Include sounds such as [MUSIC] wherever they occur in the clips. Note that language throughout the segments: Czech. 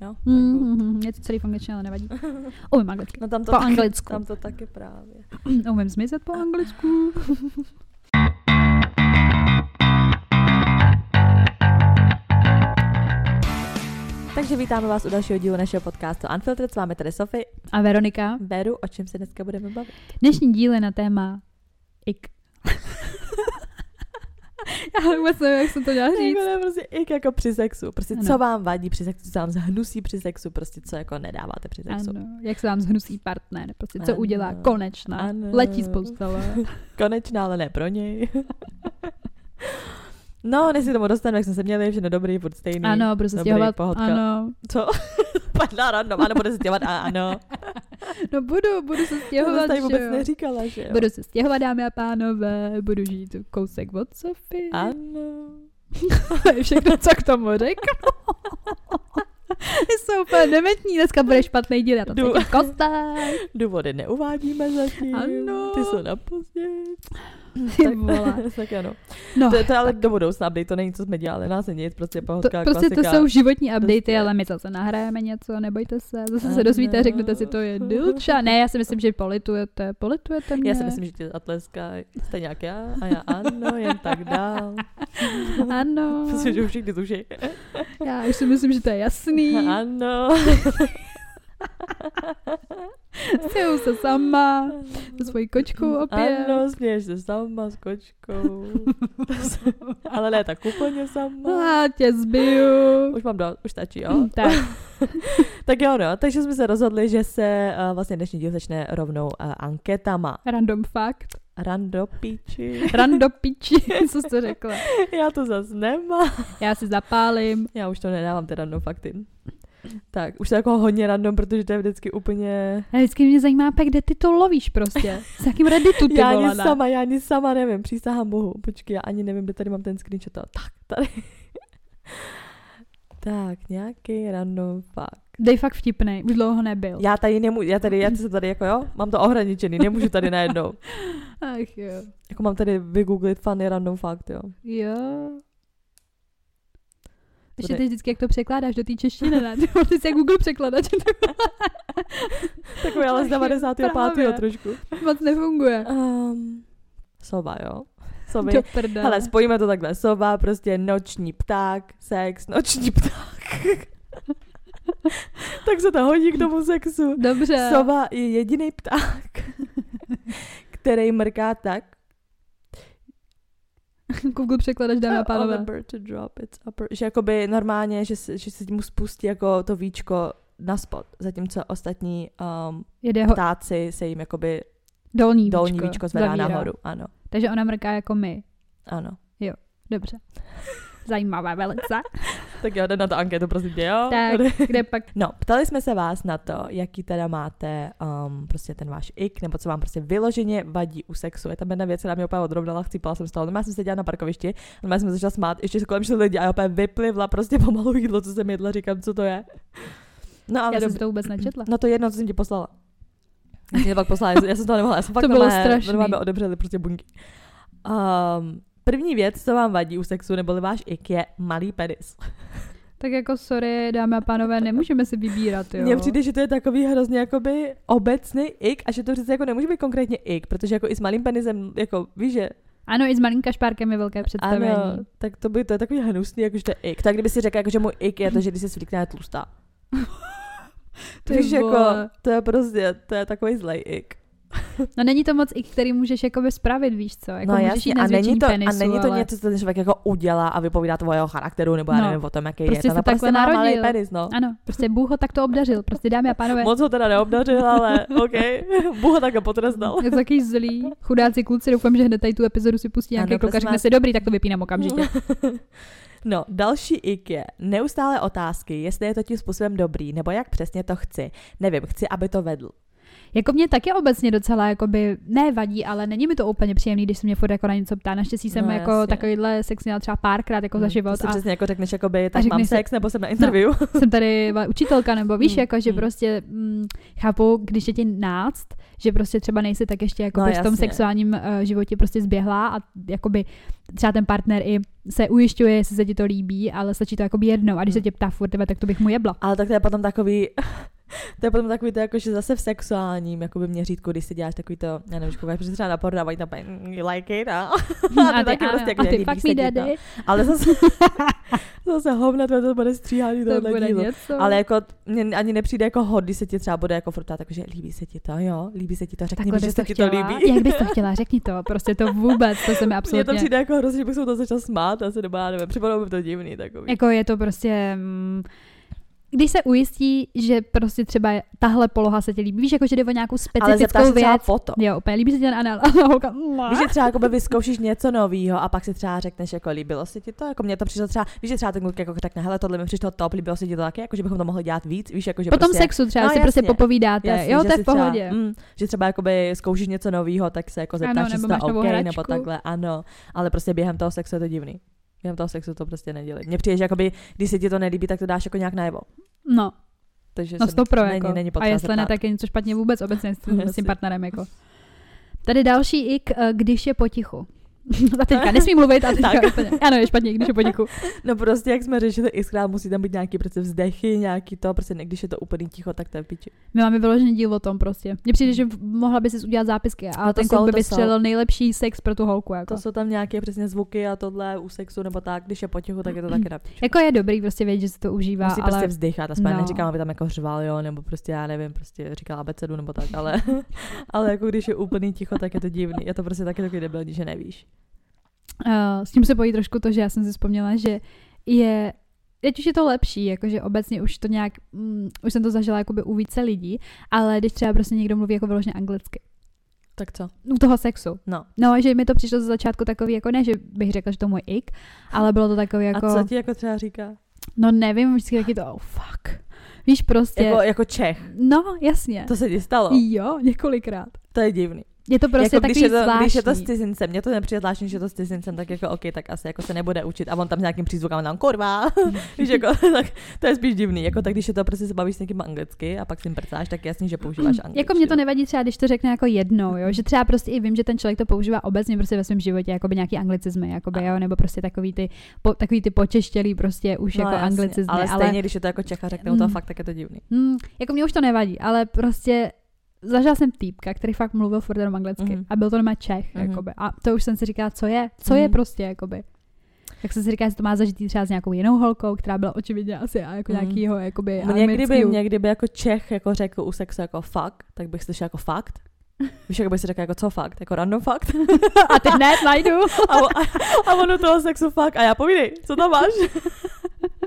Jo? Mm, mm, mm, je to celý v angličtině, ale nevadí. [LAUGHS] Umím anglicky. No tam to Po taky, anglicku. Tam to taky právě. [CLEARS THROAT] Umím zmizet po anglicku. [LAUGHS] Takže vítáme vás u dalšího dílu našeho podcastu Unfiltered. S vámi tady Sofie. A Veronika, Beru, o čem se dneska budeme bavit? dnešní díl je na téma ik. [LAUGHS] [LAUGHS] Já vůbec nevím, jak jsem to měla říct. Jako, ne, prostě ik jako při sexu. Prostě Ano. co vám vadí při sexu, co vám zhnusí při sexu, prostě co jako nedáváte při sexu. Ano, jak se vám zhnusí partner, prostě co Ano. udělá konečná, Ano. letí z postele. [LAUGHS] Konečná, ale ne pro něj. [LAUGHS] no, než si tomu dostanu, jak jsme se měli, všechno dobrý, furt stejný. Ano, budu se Dobrý, stěhovat, pohodka. ano. Co? Padla random, ano, bude se stěhovat, a ano. [LAUGHS] No budu, budu se To stěhovat, jsi tady vůbec jo. neříkala, že jo? Budu se stěhovat, dámy a pánové, budu žít kousek od Sofie. Ano. To [LAUGHS] všechno, co k tomu řeknu. [LAUGHS] Jsou úplně dementní, dneska bude špatný díl, já to cítím kostek. Důvody neuvádíme zatím. Ano. Ty jsou na pozdě. Ty vole. [LAUGHS] tak ano. No, To, je- to je ale do budoucna update, to není, co jsme dělali, nás nic, prostě to, pohodka, prostě to klasika. jsou životní updaty, Prostě. ale my zase nahrajeme něco, nebojte se, zase se dozvíte, řeknete si, to je dilča. Ne, já si myslím, že politujete, politujete mě. Já si myslím, že ty atleska jste nějak já a já ano, jen tak dál. [LAUGHS] Ano, Myslím, že už všichni tuší. já už si myslím, že to je jasný. Ano. [LAUGHS] [LAUGHS] Stěhu se sama, [LAUGHS] se svojí kočkou opět. Ano, směješ se sama s kočkou. [LAUGHS] Ale ne tak úplně sama. A tě zbiju. Už mám dost, už stačí, jo? Tak, Tak jo, no, takže jsme se rozhodli, že se uh, vlastně dnešní díl začne rovnou uh, anketama. random fakt. Rando píči. Rando piči, co jste řekla. Já to zas nemám. Já si zapálím. Já už to nedávám, ty random fakty. Tak, už to je jako hodně random, protože to je vždycky úplně... A vždycky mě zajímá, pak, kde ty to lovíš prostě. S jakým redditu ty [LAUGHS] já ani volana. sama, já ani sama nevím, přísahám bohu. Počkej, já ani nevím, kde tady mám ten screenshot. Tak, tady. [LAUGHS] tak, nějaký random fakt. Dej fakt vtipnej, už dlouho nebyl. Já tady nemůžu, já tady, já se tady jako jo, mám to ohraničený, nemůžu tady najednou. [LAUGHS] Ach jo. Jako mám tady vygooglit funny random fakt, jo. Jo. Bude- teď vždycky, jak to překládáš do té češtiny, ne? [LAUGHS] Ty, ty jsi jak Google překladač, [LAUGHS] Takový ale z 95. Právě. trošku. moc nefunguje. Um, sova, jo. Sovy. Do prdele. Hele, spojíme to takhle. Sova, prostě noční pták, sex, noční pták. [LAUGHS] tak se to hodí k tomu sexu. Dobře. Sova je jediný pták, který mrká tak, [LAUGHS] Google překladač, on the pánové. bird to drop its upper, že jakoby normálně, že, že se mu spustí jako to víčko na spod, zatímco ostatní um, Jede ho ptáci se jim jakoby dolní, dolní víčko, víčko zvedá zavírá. nahoru. Ano, Takže ona mrká jako my. ano. Dobře. Zajímavé velice. [LAUGHS] Tak jo, jde na to anketu, prosím tě, jo? Tak, kde pak [LAUGHS] No, ptali jsme se vás na to, jaký teda máte um, prostě ten váš ik, nebo co vám prostě vyloženě vadí u sexu. Je tam jedna věc, která mě úplně odrovnala, chcípala jsem z toho. No, já jsem seděla na parkovišti, no, já jsem začala smát, ještě se kolem šli lidi a já úplně vyplivla prostě pomalu jídlo, co jsem jedla, říkám, co to je. No, ale já jsem to vůbec nečetla. No to je jedno, co jsem ti poslala. Já jsem tě pak poslala, já jsem to nemohla, já jsem fakt To bylo normálně- strašný. normálně odebřeli prostě bunky. Um, první věc, co vám vadí u sexu, neboli váš ik, je malý penis. [LAUGHS] Tak jako sorry, dámy a pánové, nemůžeme si vybírat, jo. Mně přijde, že to je takový hrozně jakoby obecný ik a že to přece jako nemůže být konkrétně ik, protože jako i s malým penisem, jako víš, že Ano, i s malým kašpárkem je velké představení. ano, tak to by to je takový hnusný, jako že to je ik. Tak kdyby si řekla, jako, že můj ik je to, že když se svlíkne je tlustá. [LAUGHS] Ty Víš, jako, to je prostě, to je takový zlej ik. No není to moc i který můžeš jakoby spravit, víš co? Jako no můžeš jasně, a není to, penisu, a není to ale... něco, co ten člověk jako udělá a vypovídá to o jeho charakteru, nebo já No. nevím o tom, jaký Prostě je. To se takhle má malý narodil. penis, no. Ano, prostě Bůh ho takto obdařil. Prostě dámy a pánové, Moc ho teda neobdařil, ale OK. [LAUGHS] Bůh ho takhle potrestal. je to takový zlý. Chudáci kluci, doufám, že hned tady tu epizodu si pustí nějaký kluk a řekne si dobrý, tak to vypínám okamžitě. [LAUGHS] No, další ik je neustále otázky, jestli je to tím způsobem dobrý, nebo jak přesně to chci. Nevím, chci, aby to vedl. Jako mě taky obecně docela jakoby, ne vadí, ale není mi to úplně příjemný, když se mě furt jako na něco ptá. Naštěstí jsem No, jako jasně. takovýhle sex měla třeba párkrát jako za Hm, život To a přesně jako řekneš, jakoby, tak mám sex, nebo jsem na interview. [LAUGHS] jsem tady učitelka, nebo víš, Mm, jako, že mm. prostě mm, chápu, když je ti náct, že prostě třeba nejsi tak ještě jako No, v tom sexuálním uh, životě prostě zběhla a jakoby třeba ten partner i se ujišťuje, jestli se ti to líbí, ale stačí to jakoby jednou a když se Mm. tě ptá furt, tebe, tak to bych mu jebla. Ale tak to je potom takový, to je potom takový to jako, že zase v sexuálním jakoby měřítku, když si děláš takový to, já nevím, že koukáš, protože třeba na porno dávají tam mm, you like it, a, [LAUGHS] a, ty taky ano, prostě a ty líbí fuck se me ti to. daddy, Ale [LAUGHS] zase, [LAUGHS] zase hovna, to, to bude stříhání to tohle bude dílu. něco. Ale jako mně ani nepřijde jako hod, když se ti třeba bude jako furt ptát, jako, líbí se ti to, jo, líbí se ti to, řekni mi, že se to ti to líbí. Jak bys to chtěla? Řekni to. Prostě to vůbec, to se mi Mně to absolutně... přijde jako hrozně, že bych se to začal smát, asi nebo já nevím, připadalo mi to divný takový. Jako je to prostě... Mm, když se ujistí, že prostě třeba tahle poloha se ti líbí, víš, jako že jde o nějakou Ale specifickou třeba věc. potom. Jo, úplně líbí se ti ten anal. A holka, Víš, že třeba jako vyzkoušíš něco nového a pak si třeba řekneš, jako líbilo se ti to, jako mě to přišlo třeba, víš, že třeba ten kluk jako řekne, hele, tohle mi přišlo top, líbilo se ti to taky, jako že bychom to mohli dělat víc, víš, jako že po tom prostě, sexu třeba No, si prostě popovídáte. jasně, jo, že to je v pohodě. Třeba, mm, že třeba jakoby zkoušíš něco nového, tak se jako Ano, zeptáš, nebo jestli máš to novou OK, hračku. nebo takhle, ano, ale prostě během toho sexu je to divný. Během toho sexu to prostě nedělej. Mně přijde, že jakoby, když se ti to nelíbí, tak to dáš jako nějak najevo. No, Takže no se sto pro, není, jako. není a jestli ne, tak je něco špatně vůbec obecně [LAUGHS] s tím, partnerem, jako. Tady další ik, eh, když je potichu. [LAUGHS] A teďka nesmí mluvit a teďka Tak. úplně, ano, je špatně, když je potichu. No prostě, jak jsme řešili, i skrát musí tam být nějaký prostě vzdechy, nějaký to, prostě ne, když je to úplně ticho, tak to je piči. My máme vyložený díl o tom prostě. Mně přijde, že mohla by si udělat zápisky, ale No ten kluk by vystřelil nejlepší sex pro tu holku. Jako. To jsou tam nějaké přesně zvuky a tohle u sexu nebo tak, když je potichu, tak je to taky na jako je dobrý prostě vědět, že se to užívá, Musí ale prostě vzdychat, aspoň No. neříkám, aby tam jako řval, jo, nebo prostě já nevím, prostě říkal abecedu nebo tak, ale, [LAUGHS] ale jako když je úplný ticho, tak je to divný. Je to prostě taky takový debilní, že nevíš. Uh, s tím se pojí trošku to, že já jsem si vzpomněla, že je Teď už je to lepší, jakože obecně už to nějak, mm, už jsem to zažila jakoby u více lidí, ale když třeba prostě někdo mluví jako vyloženě anglicky, Tak co? u toho sexu. No. No, že mi to přišlo ze začátku takový, jako ne, že bych řekla, že to můj ik, ale bylo to takový jako, A co ti jako třeba říká? no nevím, vždycky taky to, oh fuck. Víš prostě, Jako, jako Čech. no jasně. To se ti stalo? Jo, několikrát. To je divný. Je to prostě jako takový když je, to, zvláštní. když je to s cizincem, mě to nepřijde zvláštní, že je to s cizincem, tak jako OK, tak asi jako se nebude učit a on tam s nějakým přízvukem tam kurva, [LAUGHS] víš, jako, [LAUGHS] tak to je spíš divný, jako tak když je to prostě se bavíš s někým anglicky a pak si jim prcáš, tak jasný, že používáš [CLEARS THROAT] angličtinu. Jako mě to nevadí třeba, když to řekne jako jednou, jo? že třeba prostě i vím, že ten člověk to používá obecně prostě ve svém životě, jako by nějaký anglicizmy, jakoby, jo? nebo prostě takový ty, po, takový ty počeštělý prostě už jako No, jasně, anglicizmy, ale ale, stejně, když je to jako Čecha, řekne mu to Mm. fakt, tak je to divný. Hmm, jako mě už to nevadí, ale prostě zažila jsem týpka, který fakt mluvil furt jenom anglicky Mhm. a byl to normálně Čech, Mhm. jakoby. A to už jsem si říkala, co je, co je Mhm. prostě, jakoby. Tak jsem si říkala, že to má zažitý třeba s nějakou jinou holkou, která byla očividně asi a jako Mhm. nějakýho, jakoby, Mě kdyby, anglickýho- mě kdyby jako Čech jako řekl u sexu jako fakt, tak bych slyšel jako fakt. [LAUGHS] Víš, jako bych si řekl jako co fakt, jako random fakt. [LAUGHS] A teď ne, najdu. [LAUGHS] A, a, a on do toho sexu fakt. A já povídej, co tam máš?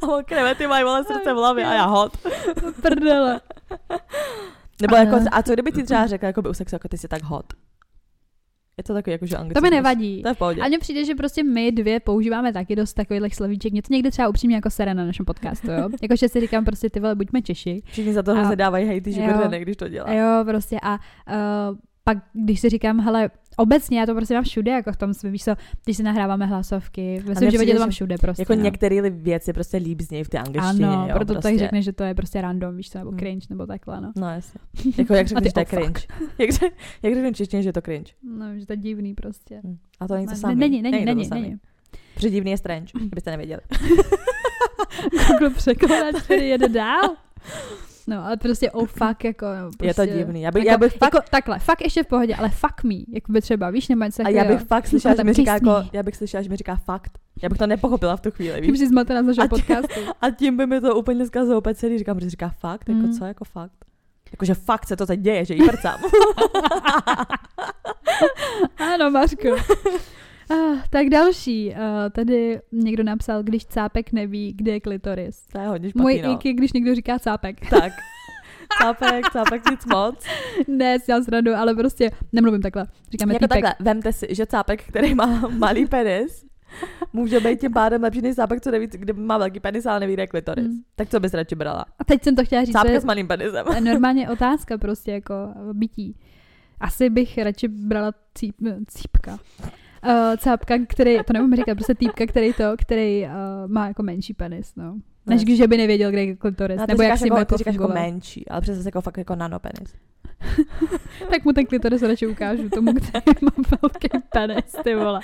A on krevety mají vole srdce v hlavě a já hot. Prdele. Nebo Ale- jako, a co kdyby ti třeba řekl jako by u sexu, jako ty jsi tak hot? Je to takový jako, že. To mi nevadí. To je v pohodě. A mně přijde, že prostě my dvě používáme taky dost takových slovíček. Mě to někde třeba upřímně jako sere na našem podcastu, jo. [LAUGHS] Jakože si říkám prostě ty vole, buďme Češi. Všichni za to A- hrozně dávají hejty, že. Gordon, když to dělá. Jo, prostě a uh, pak, když si říkám, hele, obecně já to prostě mám všude, jako v tom svém, víš co, když si nahráváme hlasovky, ve svém životě to mám všude prostě. Jako no. některé věci prostě líp znějí v té angličtině. Ano, jo, proto prostě. tak řekne, že to je prostě random, víš co, nebo Hmm. cringe, nebo takhle, no. No jasně. [LAUGHS] Jako jak řekneš, že to je cringe. [LAUGHS] Jak, jak řekneš češtině, že je to cringe. No, že to je divný prostě. Hm. A to není to samé. Není, není, není, není. Protože divný je strange, [LAUGHS] kdybyste nevěděli. Google překladač, který jede dál. No, ale prostě oh fuck, jako no, prostě, [LAUGHS] Je to divný. Já bych, jako, já bych fakt, jako, takhle, fakt ještě v pohodě, ale fuck me, jako by třeba, víš, nebo něco a já bych fakt slyšela, Ale že mi říká jako, já bych slyšela, že mi říká fakt. Já bych to nepochopila v tu chvíli, Tím víš? si zmatená z našeho podcastu. [LAUGHS] A tím by mi to úplně zkazilo úplně celý. Říkám, protože říká fakt, jako Mm. co, jako fakt. Jakože fakt se to teď děje, že jí prcám. [LAUGHS] Ano, Mařko. Ah, tak další. Uh, tady někdo napsal, když cápek neví, kde je klitoris. to je hodně špatný, Můj no. ik je, když někdo říká cápek. Tak. [LAUGHS] Cápek, cápek nic moc. ne, si dělám srandu, ale prostě nemluvím takhle. Říkáme jako týpek. takhle, vemte si, že cápek, který má [LAUGHS] malý penis, může být tím pádem lepší než sápek, co neví, kde má velký penis, ale neví, kde je klitoris. Hmm. Tak co bys radši brala? A teď jsem to chtěla říct, je s malým penisem. [LAUGHS] normálně otázka prostě jako bytí. Asi bych radši brala cíp, cípka. Uh, cápka, který, to nevím říkat, prostě týpka, který to, který uh, má jako menší penis, no. Než když by nevěděl, kde je klitoris, No, nebo jak si jako, jako říkáš jako menší, ale přesně jako fakt jako nanopenis. [LAUGHS] Tak mu ten klitoris radši ukážu tomu, který má velký penis, ty vole.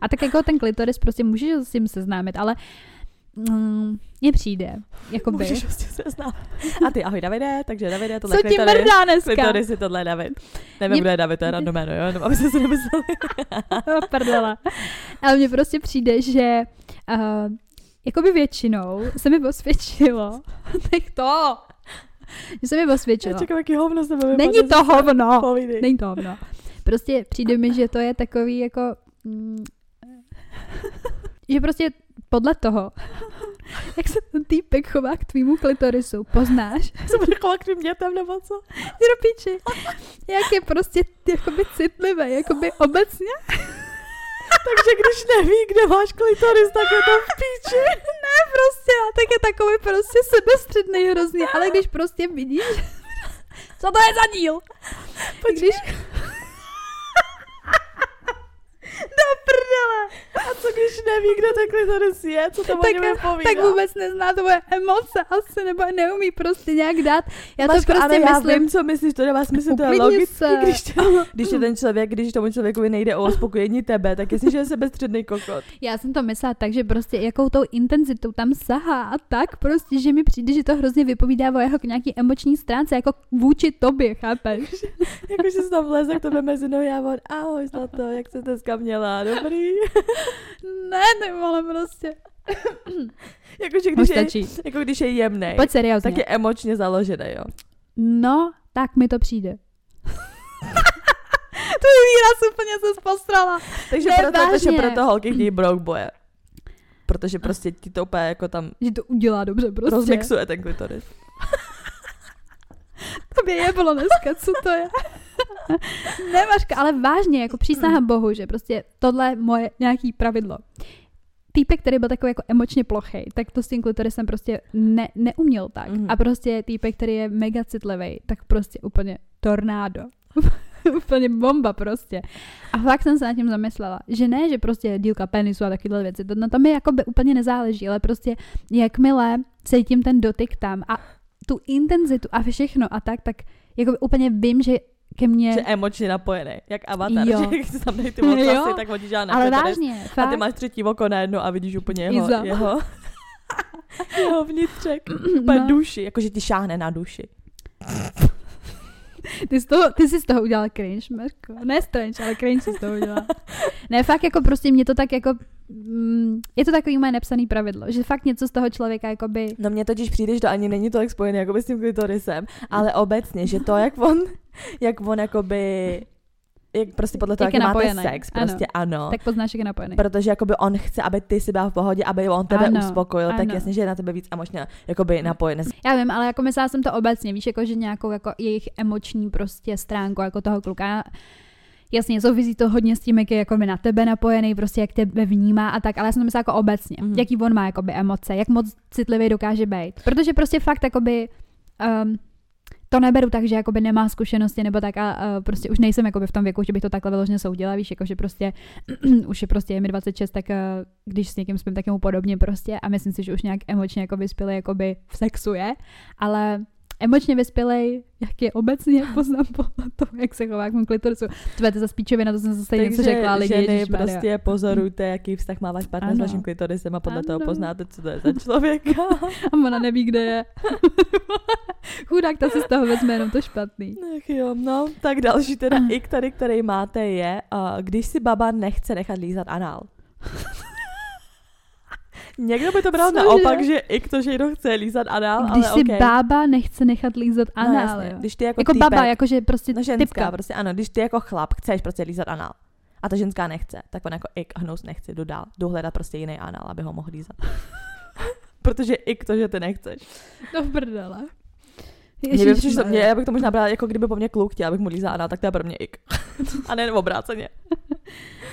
A tak jako ten klitoris prostě můžeš s tím seznámit, ale mm, mně přijde, jako by. Můžeš prostě se znát. A ty, ahoj Davide, takže Davide, tohle Co ti mrdá dneska? Klitoris je tohle David. Nevím, Mě- kdo je David, to je random jméno, jo? Jenom aby se si nemysleli. [LAUGHS] Oh, Prdela. Ale mně prostě přijde, že uh, jakoby většinou se mi osvědčilo, [LAUGHS] tak to, že se mi osvědčilo. Já čekám, jaký hovno se bude Není to hovno. Povídej. Není to hovno. Prostě přijde mi, že to je takový jako... Mm, [LAUGHS] že prostě podle toho, [LAUGHS] jak se ten týpek chová k tvýmu klitorisu, poznáš, Se bude chovat k tvým dětem nebo co? Do píči, jak je prostě jakoby citlivý, jakoby obecně. [LAUGHS] Takže když neví, kde máš klitoris, tak je to v píči. [LAUGHS] Ne, prostě, a tak je takový prostě sebestředný hrozně, ale když prostě vidíš, co to je za díl? Když... Do prdele. A co když neví, kde ten klitoris je? Co to tak, tak vůbec nezná tvoje emoce asi, nebo neumí prostě nějak dát. Já to Mařko, prostě ano, já myslím, vím, co myslíš, to nemá smysl, to je se. když, tě, [LAUGHS] když je ten člověk, když tomu člověku nejde o uspokojení tebe, tak že je sebestředný kokot. já jsem to myslela tak, že prostě jakou tou intenzitou tam sahá a tak prostě, že mi přijde, že to hrozně vypovídá o jeho nějaký emoční stránce, jako vůči tobě, chápeš? [LAUGHS] Jako, že se tam vleze k tebe mezi nohy a on, ahoj, zlato, jak se dneska měla, dobrý. [LAUGHS] ne, ne, ale prostě. [COUGHS] Jako, že Už když je, jako když je jemnej, Pojď seriózně. tak je emočně založený, jo. No, tak mi to přijde. [LAUGHS] to je výraz úplně se postrala. Takže Ne, proto, vážně. proto holky chtějí broke boje. Protože prostě ti to úplně jako tam Že to udělá dobře prostě. rozmixuje ten klitoris. [LAUGHS] To by je bylo dneska, co to je? Ne, Mařka, ale vážně, jako přísahám bohu, že prostě tohle je moje nějaký pravidlo. Týpek, který byl takový jako emočně plochej, tak to s tím klitorisem prostě ne, neuměl tak. Mhm. A prostě týpek, který je mega citlivý, tak prostě úplně tornádo. [LAUGHS] úplně bomba prostě. A fakt jsem se nad tím zamyslela, že ne, že prostě dílka penisu a takovéhle věci, to na tom mi jako by úplně nezáleží, ale prostě jakmile cítím ten dotyk tam a tu intenzitu a všechno a tak, tak jako úplně vím, že ke mně... Že emočně napojený, jak avatar, Jo. [LAUGHS] že když se tam dají ty [LAUGHS] Jo. tak hodíš na ale vážně, A ty fakt. máš třetí oko najednou a vidíš úplně jeho, Iza. jeho, [LAUGHS] jeho vnitřek, No. duši, jakože ti šáhne na duši. Ty, z toho, ty jsi z toho udělal cringe, Marko. Ne strange, ale cringe jsi z toho udělal. Ne, fakt jako prostě mě to tak jako... Mm, je to takový moje nepsaný pravidlo, že fakt něco z toho člověka jakoby... No mně totiž přijde, že to ani není tolik spojené jako s tím klitorisem, ale obecně, že to, jak on, jak on jakoby, jak prostě podle toho, Jak jak, máte sex, prostě ano. Tak poznáš, jak je napojený. Protože jakoby on chce, aby ty si byla v pohodě, aby on tebe Ano, uspokojil, tak ano. jasně, že je na tebe víc emočně jakoby napojený. Já vím, ale jako myslela jsem to obecně, víš, jako že nějakou jako jejich emoční prostě stránku jako toho kluka. Jasně, souvisí to hodně s tím, jak je jako na tebe napojený, prostě jak tebe vnímá a tak, ale já jsem to myslela jako obecně, mm. jaký on má jakoby emoce, jak moc citlivý dokáže být. Protože prostě fakt jakoby um, to neberu tak, že jakoby nemá zkušenosti nebo tak a uh, prostě už nejsem jakoby v tom věku, že bych to takhle vyloženě soudila, víš, jako že prostě [CLEARS THROAT] už je prostě je mi 26, tak když s někým spím, tak mu podobně prostě a myslím si, že už nějak emočně jako vyspělej jakoby v sexu je, ale emočně vyspělej, jak je obecně, [LAUGHS] poznám podle toho, jak se chová k mému klitorisu. Tvé to za spíčovina, to jsem zase něco řekla, lidi, ženy ježišmarja. prostě pozorujte, jaký vztah má váš partner s Ano. vaším klitorisem a podle Ano. toho poznáte, co to je za člověka. [LAUGHS] A ona neví, kde je. [LAUGHS] Chudák, ta si z toho vezme jenom to špatný. Ach jo, no, tak další teda ik tady, který máte je, uh, když si baba nechce nechat lízat anál. Někdo by to bral Cože? naopak, že ik to, že někdo chce lízat anál, Když ale si okay. bába nechce nechat lízat no, anál, jasně. jo. Když ty jako, Jako týpek, baba, jakože prostě no ženská, typka. prostě ano, když ty jako chlap chceš prostě lízat anál a ta ženská nechce, tak on jako ik hnus nechci, jdu dál, jdu hledat prostě jiný anál, aby ho mohl lízat. [LAUGHS] Protože ik to, že ty nechceš. No v prdele. Mě by přišlo, mě, já bych to možná brala, jako kdyby po mně kluk chtěl, abych mu lízal anál, tak to je pro mě ik. [LAUGHS] a ne obráceně.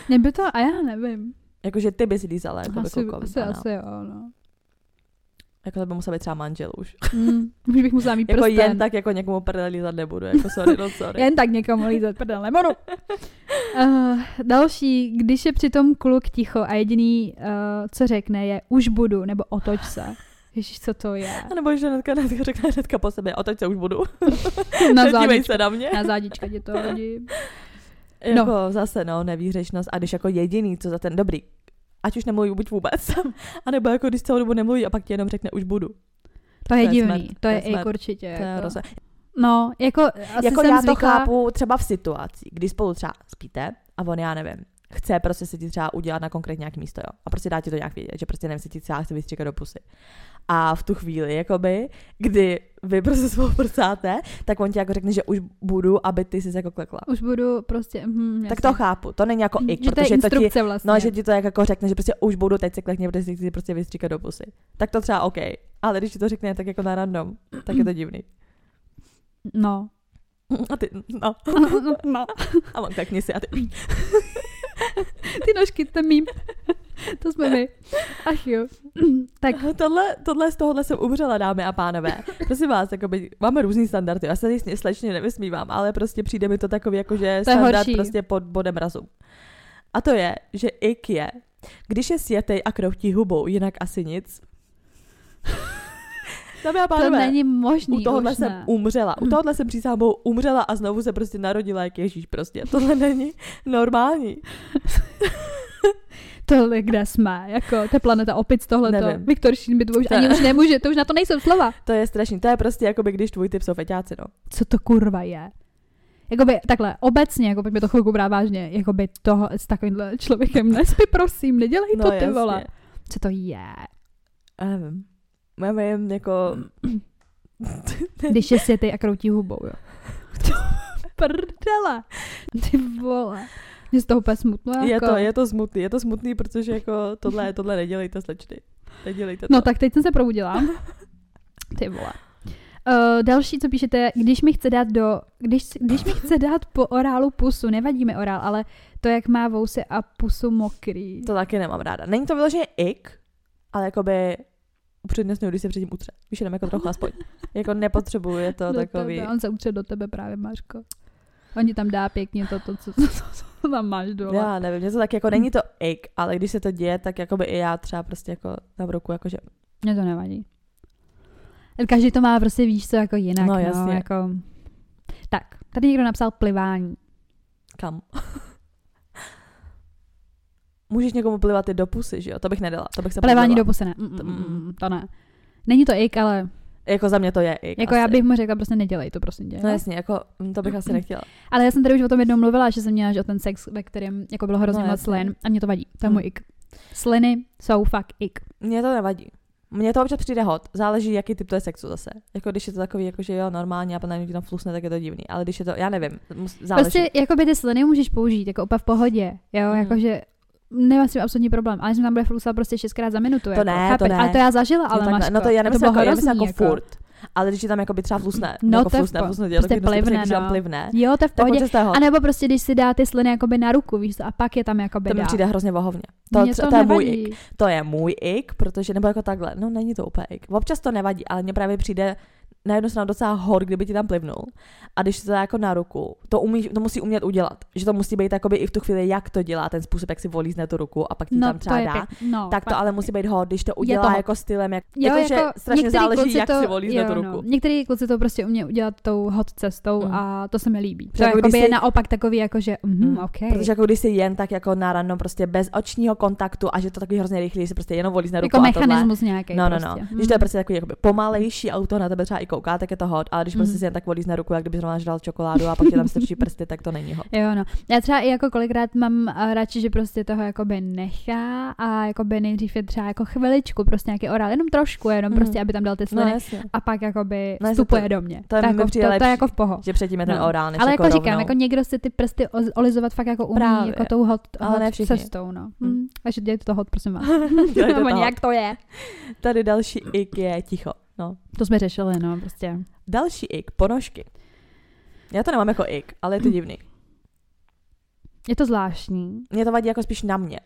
Mě by to, a já nevím. Jakože ty bys lízala jako by Asi, klukovi asi, banán. asi jo, no. Jako to by musel být třeba manžel už. [LAUGHS] Mm, už bych musela mít jako prsten. jen tak jako někomu prdel lízat nebudu, jako sorry, no sorry. Jen tak někomu lízat prdel nebudu. Uh, [LAUGHS] další, když je přitom kluk ticho a jediný, uh, co řekne, je už budu, nebo otoč se. Ježíš, co to je? A nebo že hnedka, hnedka řekne hnedka po sobě, otoč se už budu. Na [LAUGHS] zádička, se na mě. na zádička tě to hodí. Jako zase, no, nevířečnost. A když jako jediný, co za ten dobrý, ať už nemluví buď vůbec, [LAUGHS] anebo jako když celou dobu nemluví a pak ti jenom řekne už budu. To je To je divný, smrt, to je smrt. i určitě. To je Jako. No, jako asi jako jsem já to zvyklá, chápu třeba v situaci, kdy spolu třeba spíte a on, já nevím, chce prostě si ti třeba udělat na konkrétně nějaký místo, jo. A prostě dá ti to nějak vědět, že prostě nevím, si ti třeba chce vystříkat do pusy. A v tu chvíli, jakoby, kdy vy prostě spolu prcáte, tak on ti jako řekne, že už budu, aby ty jsi jako klekla. Už budu prostě, hm, Tak to chápu, to není jako ik, že to je protože to ti, instrukce vlastně. no, že ti to jak jako řekne, že prostě už budu, teď se klekně, protože si chci prostě vystříkat do pusy. Tak to třeba OK, ale když ti to řekne tak jako na random, tak je to divný. No. A ty, no, [LAUGHS] no. a on klekni si a ty, Ty nožky, ten mím. To jsme my. Ach jo. [CLEARS THROAT] tak Tohle, tohle z tohohle jsem umřela, dámy a pánové. Prosím vás, jakoby, máme různý standardy, já se jistě slečně nevysmívám, ale prostě přijde mi to takový, jako že To standard horší. prostě pod bodem razu. A to je, že ik je, když je sjetej a kroutí hubou, jinak asi nic. [LAUGHS] Dámy a to pánové, není možný u tohohle jsem ne. umřela. U tohohle jsem přísahám Bohu umřela a znovu se prostě narodila jak Ježíš prostě. Tohle není normální. [LAUGHS] Tohle kde jsme, jako, to je planeta opic. Nevím. Viktor Šín by to už To- ani už nemůže, to už na to nejsou slova. To je strašný. To je prostě jako by když tvůj typ jsou feťáci, no. Co to kurva je? Jakoby takhle, obecně, jako pojďme to chvilku brát vážně, jakoby toho s takovýmhle člověkem nespí, prosím, nedělej to, no, ty jasně. vole. Co to je? Já nevím. Já nevím, jako... Když je světej a kroutí hubou, jo. [LAUGHS] Prdele. Ty vole. Z toho úplně smutno. Jako. Je to, je to smutný, je to smutný, protože jako tohle, tohle nedělejte slečny. Nedělejte to. No tak teď jsem se probudila. Ty vole. Uh, další, co píšete, je, když mi chce dát do, když, když mi chce dát po orálu pusu, nevadí mi orál, ale to, jak má vousy a pusu mokrý. To taky nemám ráda. Není to vyloženě ik, ale jakoby upřednostňuji, když se předtím utře. Víš, jenom jako trochu aspoň. Jako nepotřebuji, je to do takový... Tebe. On se utře do tebe právě, Máško. On ti tam dá pěkně to, to co, co, co, co [LAUGHS] tam máš dole. Já nevím, něco tak jako není to ik, ale když se to děje, tak jakoby i já třeba prostě jako na ruku, jakože Mně to nevadí. Každý to má prostě, víš co, jako jinak. No, No, jasně. jako... Tak, tady někdo napsal plivání. kam. Můžeš někomu plivat i do pusy, že jo? To bych nedala, to bych se Plivání do pusy ne. Mm, To- mm, mm, to ne. Není to ik, ale Jako za mě to je ik. jako asi. já bych mu řekla, prostě nedělej to, prosím tě. No jasně, jako mm, to bych asi nechtěla. Ale já jsem tady už o tom jednou mluvila, že jsem měla že o ten sex, ve kterém jako bylo hrozně No, moc slin a mě to vadí. To je Mm. můj ik. Sliny jsou fakt ik. Mně to nevadí. Mně to občas přijde hot, záleží, jaký typ to je sexu zase. Jako když je to takový, jako že jo, normálně a potom ti tam flusne, tak je to divný. Ale když je to, já nevím, záleží. Prostě jako by ty sliny můžeš použít, jako úplně v pohodě. Jo, Mhm. jakože nemám s tím absolutní problém. Ale jsem tam bude flusat prostě šestkrát za minutu. To jako, ne, to chápeš? ne. Ale to já zažila, ale takhle. máš no to já nemyslím, bylo jako, já myslím hrozný, jako, furt. Ale když ti tam jako by třeba flusne, No, jako to je flusne, po- flusne, prostě dělat, plivne, prostě, když no. plivne, Jo, to je v pohodě. to je. A nebo prostě, když si dá ty sliny jakoby na ruku, víš a pak je tam jakoby To mi přijde hrozně vohovně. To, Mně to, to je můj ik. To je můj ik, protože, nebo jako takhle, no není to úplně ik. Občas to nevadí, ale mně právě přijde na jednu stranu docela hor, kdyby ti tam plivnul. A když to dá jako na ruku, to, umí, to musí umět udělat. Že to musí být jakoby i v tu chvíli, jak to dělá, ten způsob, jak si volízne tu ruku a pak ti No, tam to třeba dá. pěk- no, tak to ale musí být hot, když to to udělá hot. jako stylem, jak, Jo, jako, že strašně záleží, jak to, si volízne jo, tu no. ruku. Některý kluci to prostě umí udělat tou hot cestou Mm. a to se mi líbí. Protože To jako je naopak takový jako, že mhm, Mm. OK. Protože jako když si jen tak jako na rano prostě bez očního kontaktu a že to takový hrozně rychlý, že si prostě jenom volízne ruku jako mechanismus nějaký No, no, prostě. no. Mhm. Když to je prostě takový pomalejší auto na tebe třeba i kouká, tak je to hot, ale když prostě Mhm. si jen tak volíš na ruku, jak kdyby zrovna žral čokoládu a pak ti tam strčí prsty, tak to není hot. Jo, no. Já třeba i jako kolikrát mám a, radši, že prostě toho jakoby nechá a jakoby nejdřív je třeba jako chviličku, prostě nějaký orál, jenom trošku, jenom Mhm. prostě, aby tam dal ty No sliny jasně. a pak jakoby No, vstupuje to- do mě. to je to, mi jako, to, to je jako v poho. Že předtím je ten No. orál, než Ale jako, jako říkám, rovnou. jako někdo si ty prsty olizovat fakt jako umí, Právě. jako tou hot, Ale hot ne všichni. cestou, no. Hm. Hm. Takže dělejte to hot, prosím vás. [LAUGHS] Jak to je? Tady další ik je ticho. No. To jsme řešili, no, prostě. Další ik, ponožky. Já to nemám jako ik, ale je to divný. Je to zvláštní. Mě to vadí jako spíš na mě.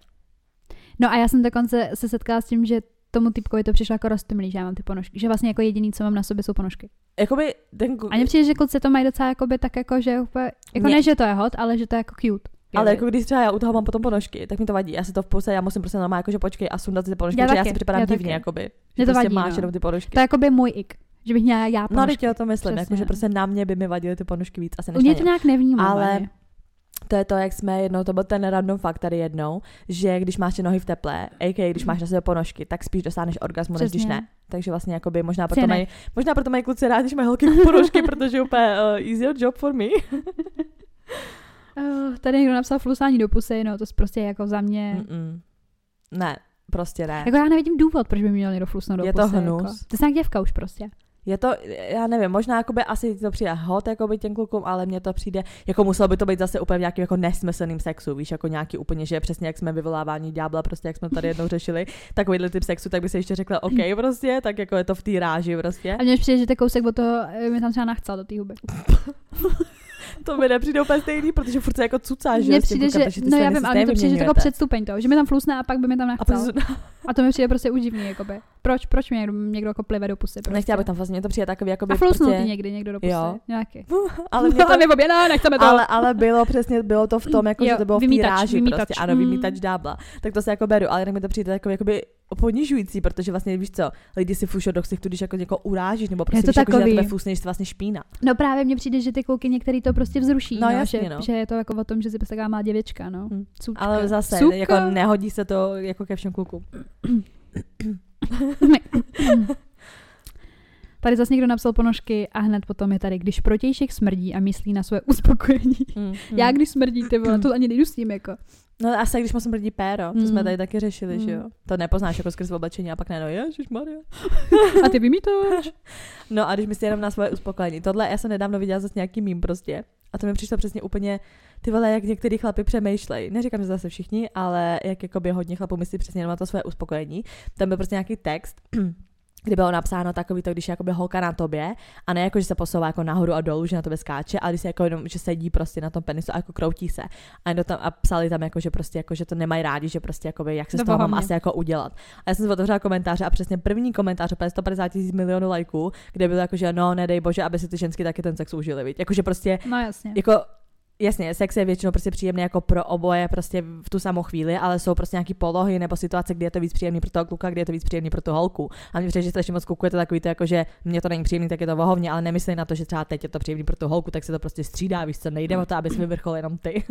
No a já jsem dokonce se setkala s tím, že tomu typkovi to přišlo jako roztomilý, že já mám ty ponožky. Že vlastně jako jediný, co mám na sobě, jsou ponožky. Jakoby ten... A mně přijde, že kluci to mají docela jakoby tak jako, že úplně, jako Mě- ne, že to je hot, ale že to je jako cute. Ale jako když třeba já u toho mám potom ponožky, tak mi to vadí. Já si to v puse, já musím prostě normálně jakože počkej a sundat si ty ponožky, Já protože já taky, si připadám já divně, taky. jakoby. Že to prostě vadí, máš no. jenom ty ponožky. To je jakoby můj ik. Že bych měla já No, ponožky. teď já to myslím, Přesně, jakože no. prostě na mě by mi vadily ty ponožky víc asi U než mě to ně. nějak nevnímám. Ale. To je to, jak jsme jednou, to byl ten random fakt tady jednou, že když máš ty nohy v teple, a.k. když máš na sebe ponožky, tak spíš dostaneš orgasmu, než když ne. Takže vlastně jakoby možná proto mají, možná proto mají kluci rádi, že mají holky ponožky, protože úplně uh, easier job for me. [LAUGHS] Uh, tady někdo napsal flusání do pusy, no to je prostě jako za mě. Mm-mm. Ne, prostě ne. Jako já nevidím důvod, proč by mi měl někdo flusnout do Je to pusy. hnus. Jako. To je nějak děvka už prostě. Je to, já nevím, možná jakoby asi to přijde hot jakoby těm klukům, ale mně to přijde, jako muselo by to být zase úplně nějakým jako nesmyslným sexu, víš, jako nějaký úplně, že přesně jak jsme vyvolávání ďábla, prostě jak jsme to tady jednou řešili, takovýhle typ sexu, tak by se ještě řekla, OK, [LAUGHS] prostě, tak jako je to v té ráži, prostě. A mně přijde, že ten kousek od toho eh, mi tam třeba nachcal do té huby. [LAUGHS] To mi nepřijde úplně stejný, protože furt se jako cucáš, že? Mně tím přijde, že, no já vím, ale mně to přijde, že to jako předstupeň toho, že mi tam flusne a pak by mi tam A nachcal. potom, A to mi přijde prostě už divný, jakoby. Proč, proč mě někdo, někdo jako plive do pusy? Prostě. nechtěla bych tam vlastně, to přijde takový, jakoby A flusnul prostě, někdy někdo do pusy? Jo. Nějaký. [LAUGHS] ale mě [LAUGHS] to, No, nebo běda, nechceme to. ale, ale bylo přesně, bylo to v tom, jako, že Jo, to bylo v té vymítač, ráži vymítač. prostě, ano, Mm. vymítač dábla. Tak to se jako beru, ale jinak mi to přijde jako, jakoby ponižující, protože vlastně víš co, lidi si fušou do ksichtu, když jako někoho urážíš, nebo prostě to víš, jako, že na tebe fusne, že to vlastně špína. No právě mně přijde, že ty kluky některý to prostě vzruší. No, No, jasně, že, no. že, je to jako o tom, že si prostě taková má děvěčka, no. Hm. Cučka. Ale zase, Suka. jako nehodí se to jako ke všem klukům. [COUGHS] Tady zase někdo napsal ponožky a hned potom je tady, když protějšek smrdí a myslí na své uspokojení. Mm, Já když smrdí, ty vole, to ani nejdu s tím, jako. No asi když moc smrdí péro, to jsme Mm. tady taky řešili, že jo. Mm. To nepoznáš jako skrz oblečení a pak ne, no ježišmarja. [LAUGHS] A ty vymítáš. [LAUGHS] No a když myslí jenom na svoje uspokojení. Tohle já jsem nedávno viděla zase nějaký mím prostě. A to mi přišlo přesně úplně, ty vole, jak některý chlapi přemýšlej. Neříkám, že zase všichni, ale jak jakoby hodně chlapů myslí přesně jenom na to svoje uspokojení. Tam byl prostě nějaký text, [CLEARS THROAT] kdy bylo napsáno takový to, když je jakoby holka na tobě a ne jako, že se posouvá jako nahoru a dolů, že na tobě skáče, ale když se jako jenom, že sedí prostě na tom penisu a jako kroutí se. A, jenom tam, a psali tam jako, že prostě jako, že to nemají rádi, že prostě jakoby, jak se z To toho mám asi jako udělat. A já jsem si otevřela komentáře a přesně první komentář, opět 150 tisíc milionů lajků, kde bylo jako, že no, nedej bože, aby si ty ženský taky ten sex užili, viď? Jakože prostě, No jasně. jako Jasně, sex je většinou prostě příjemný jako pro oboje prostě v tu samou chvíli, ale jsou prostě nějaké polohy nebo situace, kdy je to víc příjemný pro toho kluka, kdy je to víc příjemný pro tu holku. A mě přijde, že strašně moc kluků je to takový to jako, že mě to není příjemný, tak je to vohovně, ale nemyslí na to, že třeba teď je to příjemný pro tu holku, tak se to prostě střídá, víš co, nejde o to, aby se vyvrchol jenom ty.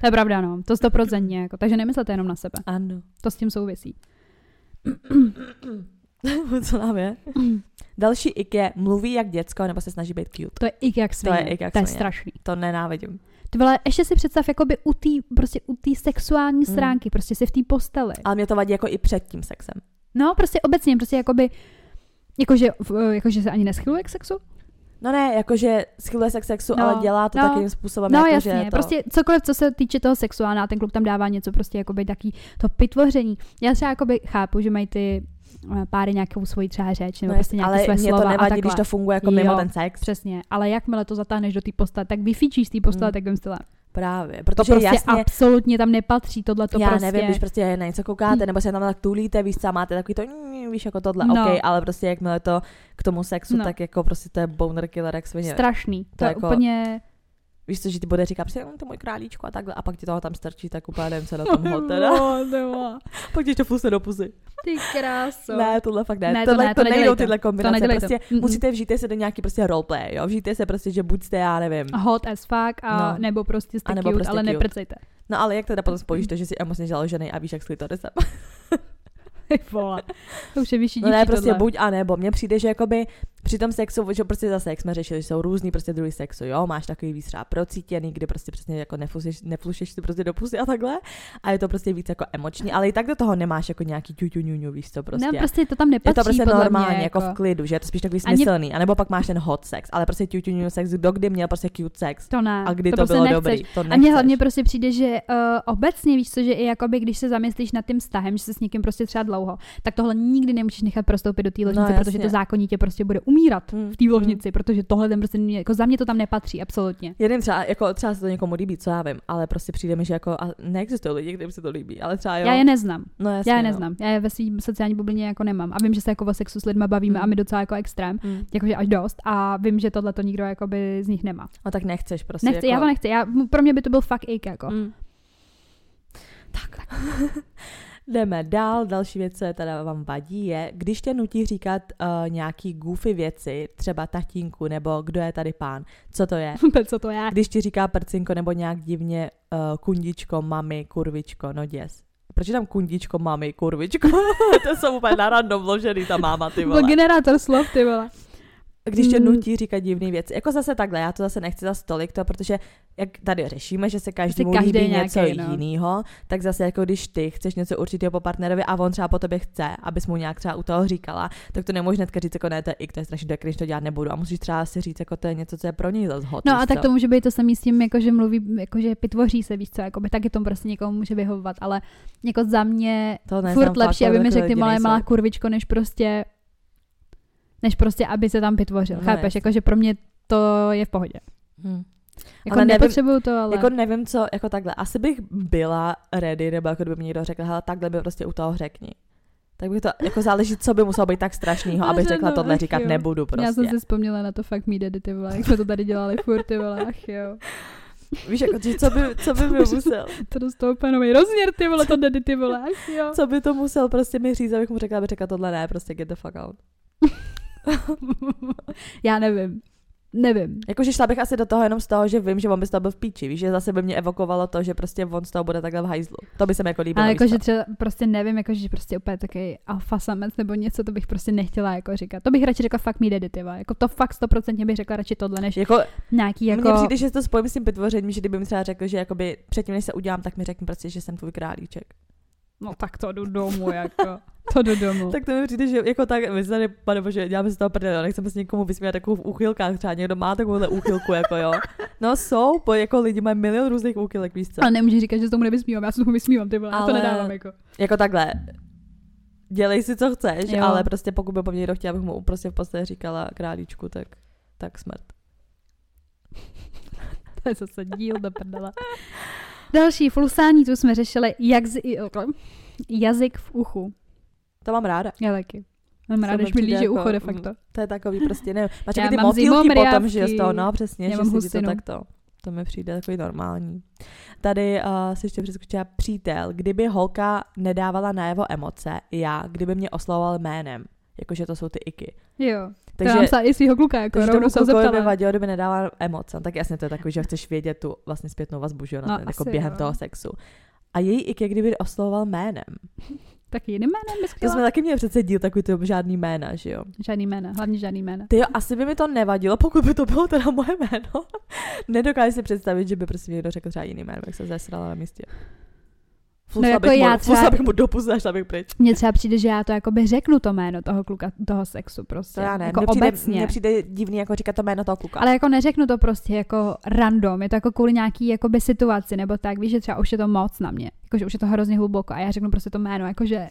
To je pravda, no. To stoprocentně, jako. Takže nemyslete jenom na sebe. Ano. To s tím souvisí. [COUGHS] Co nám je? Další ik je mluví jak děcko nebo se snaží být cute. To je ik jak svině. ik jak to je strašný. To nenávidím. Ty vole, ještě si představ jakoby u té prostě u té sexuální Mm. stránky, prostě si v té posteli. Ale mě to vadí jako i před tím sexem. No, prostě obecně, prostě jakoby, jakože, v- jakože se ani neschyluje k sexu? No ne, jakože schyluje se k sexu, No, ale dělá to no, takým způsobem, No jako, jasně, že to... prostě cokoliv, co se týče toho sexuálna, ten kluk tam dává něco prostě jakoby taký to pitvoření. Já třeba jakoby chápu, že mají ty eh, páry nějakou svoji třeba řeč, nebo no, prostě nějaké ale své mě slova to a nevadí, takhle. když to funguje jako mimo Jo. ten sex. Přesně, ale jakmile to zatáhneš do té postele, tak vyfíčíš z té postele Mm. takovým stylem. Právě, To protože prostě jasně, absolutně tam nepatří, tohle to já prostě. nevím, když prostě na něco koukáte, nebo se tam tak tulíte, víš co, a máte takový to, víš, jako tohle, No. OK, ale prostě jakmile to k tomu sexu, No. tak jako prostě to je boner killer jak svině. Strašný. To, To je jako- úplně... Víš co, že ti bude říkat, mm, to můj králíčko a takhle, a pak ti toho tam strčí, tak úplně nevím, co na tom [LAUGHS] hot, teda. [LAUGHS] pak ti to fuse do pusy. Ty kráso. Ne, tohle fakt ne. Ne, to tohle, ne, to, to nejdou tyhle kombinace. nedělejte. prostě Mm-mm. musíte vžijte se do nějaký prostě roleplay, jo. Vžijte se prostě, že buď jste, já nevím. Hot as fuck, a No. nebo prostě jste A nebo cute, prostě ale cute. neprcejte. No ale jak teda potom [LAUGHS] spojíš to, že jsi emocně založený a víš, jak s klitorisem? Ty vole. To už je vyšší No ne, prostě tohle. buď a nebo. Mně přijde, že jakoby při tom sexu, že prostě zase, jak jsme řešili, že jsou různý prostě druhý sexu, jo, máš takový víc třeba procítěný, kdy prostě přesně jako neflušeš, neflušeš si prostě do pusy a takhle. A je to prostě víc jako emoční, ale i tak do toho nemáš jako nějaký ťuťu ňuňu, víš co prostě. Ne, prostě to tam nepatří, je to prostě normálně, mě, jako v klidu, že je to spíš takový smyslný. A nebo pak máš ten hot sex, ale prostě ťuťu ňuňu sex, kdo kdy měl prostě cute sex. To ne. A kdy to, prostě bylo nechceš. dobrý, to A mně nechceš. hlavně prostě přijde, že uh, obecně víš co, že i jakoby, když se zamyslíš nad tím vztahem, že se s někým prostě třeba dlouho, tak tohle nikdy nemůžeš nechat prostoupit do té ložnice, No, protože to zákonitě prostě bude umírat Hmm, v té ložnici, protože tohle ten prostě, jako za mě to tam nepatří, absolutně. Jeden třeba, jako třeba se to někomu líbí, co já vím, ale prostě přijde mi, že jako, a neexistují lidi, kterým se to líbí, ale třeba jo. Já je neznám. no, jasně, Já je no. neznám. Já je ve svým sociální bublině jako nemám. A vím, že se jako o sexu s lidma bavíme Hmm. a my docela jako extrém. Hmm. Jakože až dost. A vím, že tohle to nikdo jakoby z nich nemá. No tak nechceš prostě. Nechci, jako... já to nechci. Já, pro mě by to byl fakt ik, jako. Mm. Tak. [LAUGHS] Jdeme dál. Další věc, co je teda vám vadí, je, když tě nutí říkat uh, nějaký goofy věci, třeba tatínku, nebo kdo je tady pán, co to je? [LAUGHS] co to je. Když ti říká prcinko, nebo nějak divně uh, kundičko, mami, kurvičko, no děs. Proč je tam kundičko, mami, kurvičko? [LAUGHS] to jsou úplně na random vložený ta máma, ty Byl vole. generátor slov, ty vole. Když tě Mm. nutí říkat divné věci. Jako zase takhle, já to zase nechci za stolik to, protože jak tady řešíme, že se každému každý líbí nějaký, něco no. jiného, tak zase jako když ty chceš něco určitého po partnerovi a on třeba po tobě chce, abys mu nějak třeba u toho říkala, tak to nemůžeš hnedka říct jako ne, to je ik, to je strašně dobré, když to dělat nebudu. A musíš třeba si říct, jako to je něco, co je pro něj zase hot. No a tak co? to může být to samý s tím, jako že mluví, jako že pitvoří se, víš co, jako by taky tomu prostě někomu může vyhovovat, ale jako za mě to furt lepší, aby mi řekli malé malá kurvičko, než prostě než prostě, aby se tam pitvořil. No, Chápeš? jasně. Jako, že pro mě to je v pohodě. Hm. Jako Ale nevím- nepotřebuju to, ale... Jako nevím co, jako takhle. Asi bych byla ready, nebo jako kdyby mi někdo řekl, hele, takhle by prostě u toho řekni. Tak bych to, jako záleží, co by muselo být tak strašného, abych Aha, řekla, no, tohle ach říkat jo. nebudu prostě. Já jsem si vzpomněla na to fakt mý daddy, ty vole, jak jsme to tady dělali furt, ty vole, ach jo. [LAUGHS] Víš, jako, že co by, co by mi [LAUGHS] musel, To dostalo úplně nový rozměr, ty vole, to daddy, ty vole, ach jo. co by to musel prostě mi říct, abych mu řekla, aby řekla tohle ne, prostě get the fuck out. [LAUGHS] [LAUGHS] Já nevím. Nevím. Jakože šla bych asi do toho jenom z toho, že vím, že on by z toho byl v píči, víš, že zase by mě evokovalo to, že prostě on z toho bude takhle v hajzlu. To by se mi jako líbilo. Ale jakože třeba prostě nevím, jakože prostě úplně takový alfa samec nebo něco, to bych prostě nechtěla jako říkat. To bych radši řekla fakt ty vole. Jako to fakt stoprocentně bych řekla radši tohle, než jako, nějaký jako... jako... Mně přijde, že to spojím s tím vytvořením, že kdyby mi třeba řekl, že jakoby předtím, než se udělám, tak mi řekni prostě, že jsem tvůj králíček. No tak to jdu domů, jako. To jdu domů. Tak to mi přijde, že jako tak, my se tady, pane bože, děláme si toho prdele, nechceme se někomu vysmívat takovou v úchylkách, třeba někdo má takovouhle úchylku, jako jo. No jsou, po, jako lidi mají milion různých úchylek, víš co. Ale nemůžeš říkat, že se tomu nevysmívám, já se tomu vysmívám, ty vole, já to Ale- nedávám, jako. Jako takhle, dělej si, co chceš, Jo. jo. ale prostě pokud by po mně někdo chtěl, abych mu prostě v podstatě říkala králíčku, tak, tak smrt. [LAUGHS] To je zase díl do prdele. Další, flusání, tu jsme řešili jak z, jazyk v uchu. To mám ráda. Já taky. Mám ráda, když mi líže jako, ucho de mm, facto. To je takový prostě, nevím. Máš ty motýlky potom, že z toho, no přesně, Já že si to takto. To mi přijde takový normální. Tady uh, si ještě přeskočila přítel. Kdyby holka nedávala najevo emoce, já, kdyby mě oslovoval jménem. Jakože to jsou ty iky. Jo. Takže, to psala i svýho kluka, jako takže tomu se klukovi by vadilo, kdyby nedával emoce. No, tak jasně to je takový, že chceš vědět tu vlastně zpětnou vazbu, že jo, No, ten, jako asi během jo. toho sexu. A její ik je, kdyby oslovoval jménem. [LAUGHS] Tak jiným jménem bys To chtěla? jsme taky měli přece díl takový to žádný jména, že jo. Žádný jména, hlavně žádný jména. Ty jo, asi by mi to nevadilo, pokud by to bylo teda moje jméno. [LAUGHS] Nedokážu si představit, že by prostě někdo řekl třeba jiný jméno, jak se zesrala na místě. Flusla jako bych já mu, třeba- flusla bych mu do pusy a šla bych pryč. Mně třeba přijde, že já to jakoby řeknu to jméno toho kluka, toho sexu prostě. To já ne. Jako Mně přijde, obecně. mně přijde divný jako říkat to jméno toho kluka. Ale jako neřeknu to prostě jako random, je to jako kvůli nějaký jakoby situaci, nebo tak, víš, že třeba už je to moc na mě, jakože už je to hrozně hluboko a já řeknu prostě to jméno, jakože,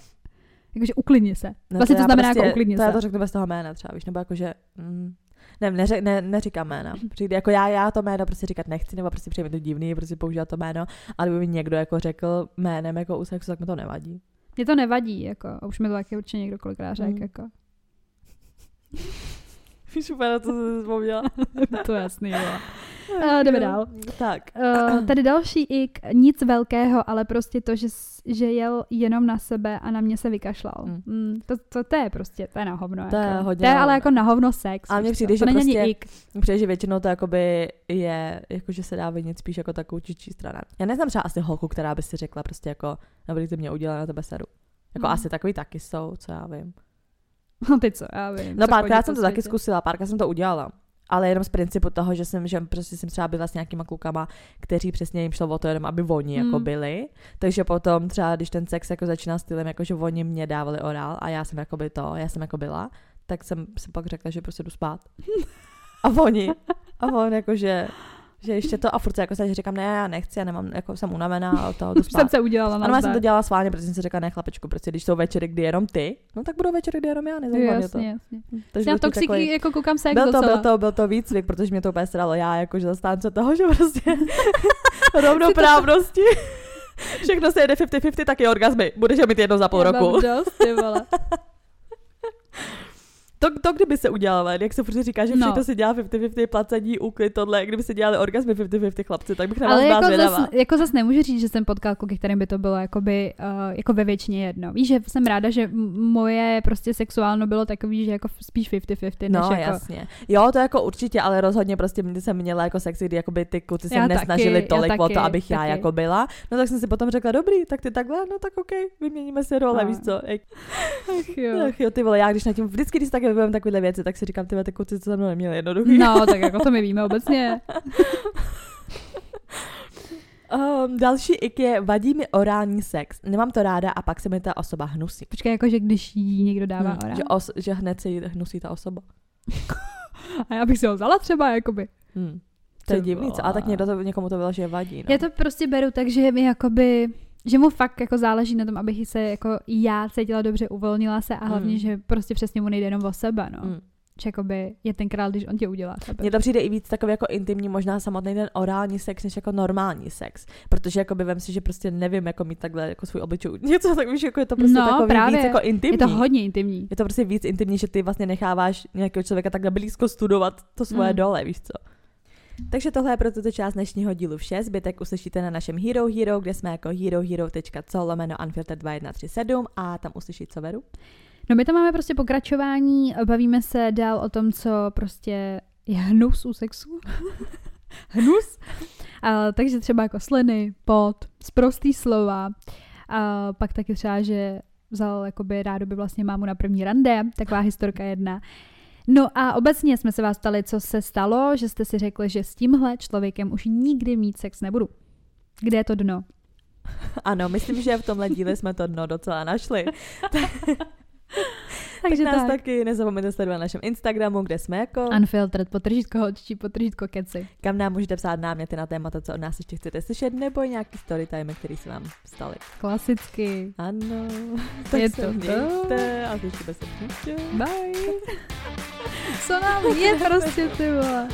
jakože uklidni se. No vlastně to, já znamená prostě, jako uklidni to se. já to řeknu bez toho jména třeba, víš, nebo jako, že... Mm, ne, neře, ne, neříkám jména. Přijde, jako já, já to jméno prostě říkat nechci, nebo prostě přijde mi to divný, prostě používat to jméno, ale kdyby mi někdo jako řekl jménem jako u sexu, tak mi to nevadí. Mně to nevadí, jako, a už mi to taky určitě někdo kolikrát řekl, Mm. jako. [LAUGHS] Úplně na to jsem vzpomněla. [LAUGHS] to je jasný, jo. A [LAUGHS] jdeme dál. Tak. Uh, [CLEARS THROAT] tady další ik, nic velkého, ale prostě to, že, že jel jenom na sebe a na mě se vykašlal. Mm. Mm, to, to, to, je prostě, to je na hovno. To je jako. hodně to je ale jako na hovno sex. Mně víš co? přijde, to že není prostě- ik. Přijde, že většinou to jakoby je, jako že se dá vinit spíš jako takovou čičí strana. Já neznám třeba asi holku, která by si řekla prostě jako, dobrý, ty mě udělala na tebe seru. Jako Hmm. asi takový taky jsou, co já vím. [LAUGHS] No ty co, já vím. No párkrát jsem to taky zkusila, párkrát jsem to udělala. Ale jenom z principu toho, že jsem, že prostě jsem třeba byla s nějakýma klukama, kteří přesně jim šlo o to jenom, aby oni Hmm. jako byli. Takže potom třeba, když ten sex jako začínal stylem, jako že oni mě dávali orál a já jsem jako by to, já jsem jako byla, tak jsem si pak řekla, že prostě jdu spát. [LAUGHS] A oni, a on jako, že, ještě to a furt se jako se říkám, ne, já nechci, já nemám, jako jsem unavená a to, to Už jsem se udělala na ano, já jsem to dělala sválně, protože jsem si řekla, ne chlapečku, prostě když jsou večery, kdy jenom ty, no tak budou večery, kdy jenom já, nezajímá mě to. Jasně, jasně. Takže to toxiky, takový- jako koukám sex byl to, byl to, byl to výcvik, protože mě to úplně sralo. Já jakože zastánce toho, že prostě [LAUGHS] rovnoprávnosti. [LAUGHS] Všechno se jede 50-50, taky orgazmy. Budeš mít jedno za půl Já roku. mám dost, ty vole. [LAUGHS] To, to, kdyby se udělalo, jak se furt říká, že No. všechno se dělá 50-50, placení, úklid, tohle, kdyby se dělali orgazmy 50-50 chlapci, tak bych na vás Ale jako zvědavá. zas, jako zas nemůžu říct, že jsem potkal kluky, kterým by to bylo jakoby, uh, jako ve většině jedno. Víš, že jsem ráda, že moje prostě sexuálno bylo takový, že jako spíš 50-50, než No, jako... jasně. Jo, to jako určitě, ale rozhodně prostě mě jsem měla jako sexy, kdy jakoby ty kluci se Já nesnažili taky, já tolik o to, taky, abych já taky. jako byla. No tak jsem si potom řekla, dobrý, tak ty takhle, no tak OK, vyměníme si role, No. víš co. Ach, jo. Ach jo, ty vole, já když na tím, vždycky, když si vybavím takovéhle věci, tak si říkám, ty ty kluci to za mnou neměli jednoduchý. No, tak jako to my víme obecně. [LAUGHS] Um, další ik je, vadí mi orální sex. Nemám to ráda a pak se mi ta osoba hnusí. Počkej, jako že když jí někdo dává Hmm, orál. že, os, že hned se jí hnusí ta osoba. [LAUGHS] A já bych si ho vzala třeba, jakoby. Hmm. To je divný, co? A tak někdo to, někomu to bylo, že vadí. No. Já to prostě beru tak, že mi jakoby že mu fakt jako záleží na tom, abych se jako já cítila dobře, uvolnila se a hlavně, Mm. že prostě přesně mu nejde jenom o sebe, no. Hmm. Že jakoby je ten král, když on tě udělá. Mně to přijde i víc takový jako intimní, možná samotný ten orální sex, než jako normální sex. Protože jako by vem si, že prostě nevím, jako mít takhle jako svůj obličej. [LAUGHS] Něco tak víš, jako je to prostě No, takový právě. víc jako intimní. Je to hodně intimní. je to prostě víc intimní, že ty vlastně necháváš nějakého člověka takhle blízko studovat to svoje Mm. dole, víš co. Takže tohle je pro tuto část dnešního dílu vše. Zbytek uslyšíte na našem Hero Hero, kde jsme jako herohero.co lomeno unfilter 2137 a tam uslyší co veru. No my tam máme prostě pokračování, bavíme se dál o tom, co prostě je hnus u sexu. [LAUGHS] hnus. A, takže třeba jako sliny, pot, sprostý slova. A pak taky třeba, že vzal jakoby rádoby vlastně mámu na první rande, taková historka jedna. No a obecně jsme se vás ptali, co se stalo, že jste si řekli, že s tímhle člověkem už nikdy mít sex nebudu. Kde je to dno? Ano, myslím, že v tomhle díle jsme to dno docela našli. [LAUGHS] Takže tak nás tak. taky nezapomeňte sledovat na našem Instagramu, kde jsme jako, Unfiltered, potržítko hočí, potržítko keci. kam nám můžete psát náměty na témata, co od nás ještě chcete slyšet, nebo nějaký storytime, který se vám staly. Klasicky. Ano, Je tak to to. mějte a slyšíme se příště. Bye. Co nám je prostě, ty vole.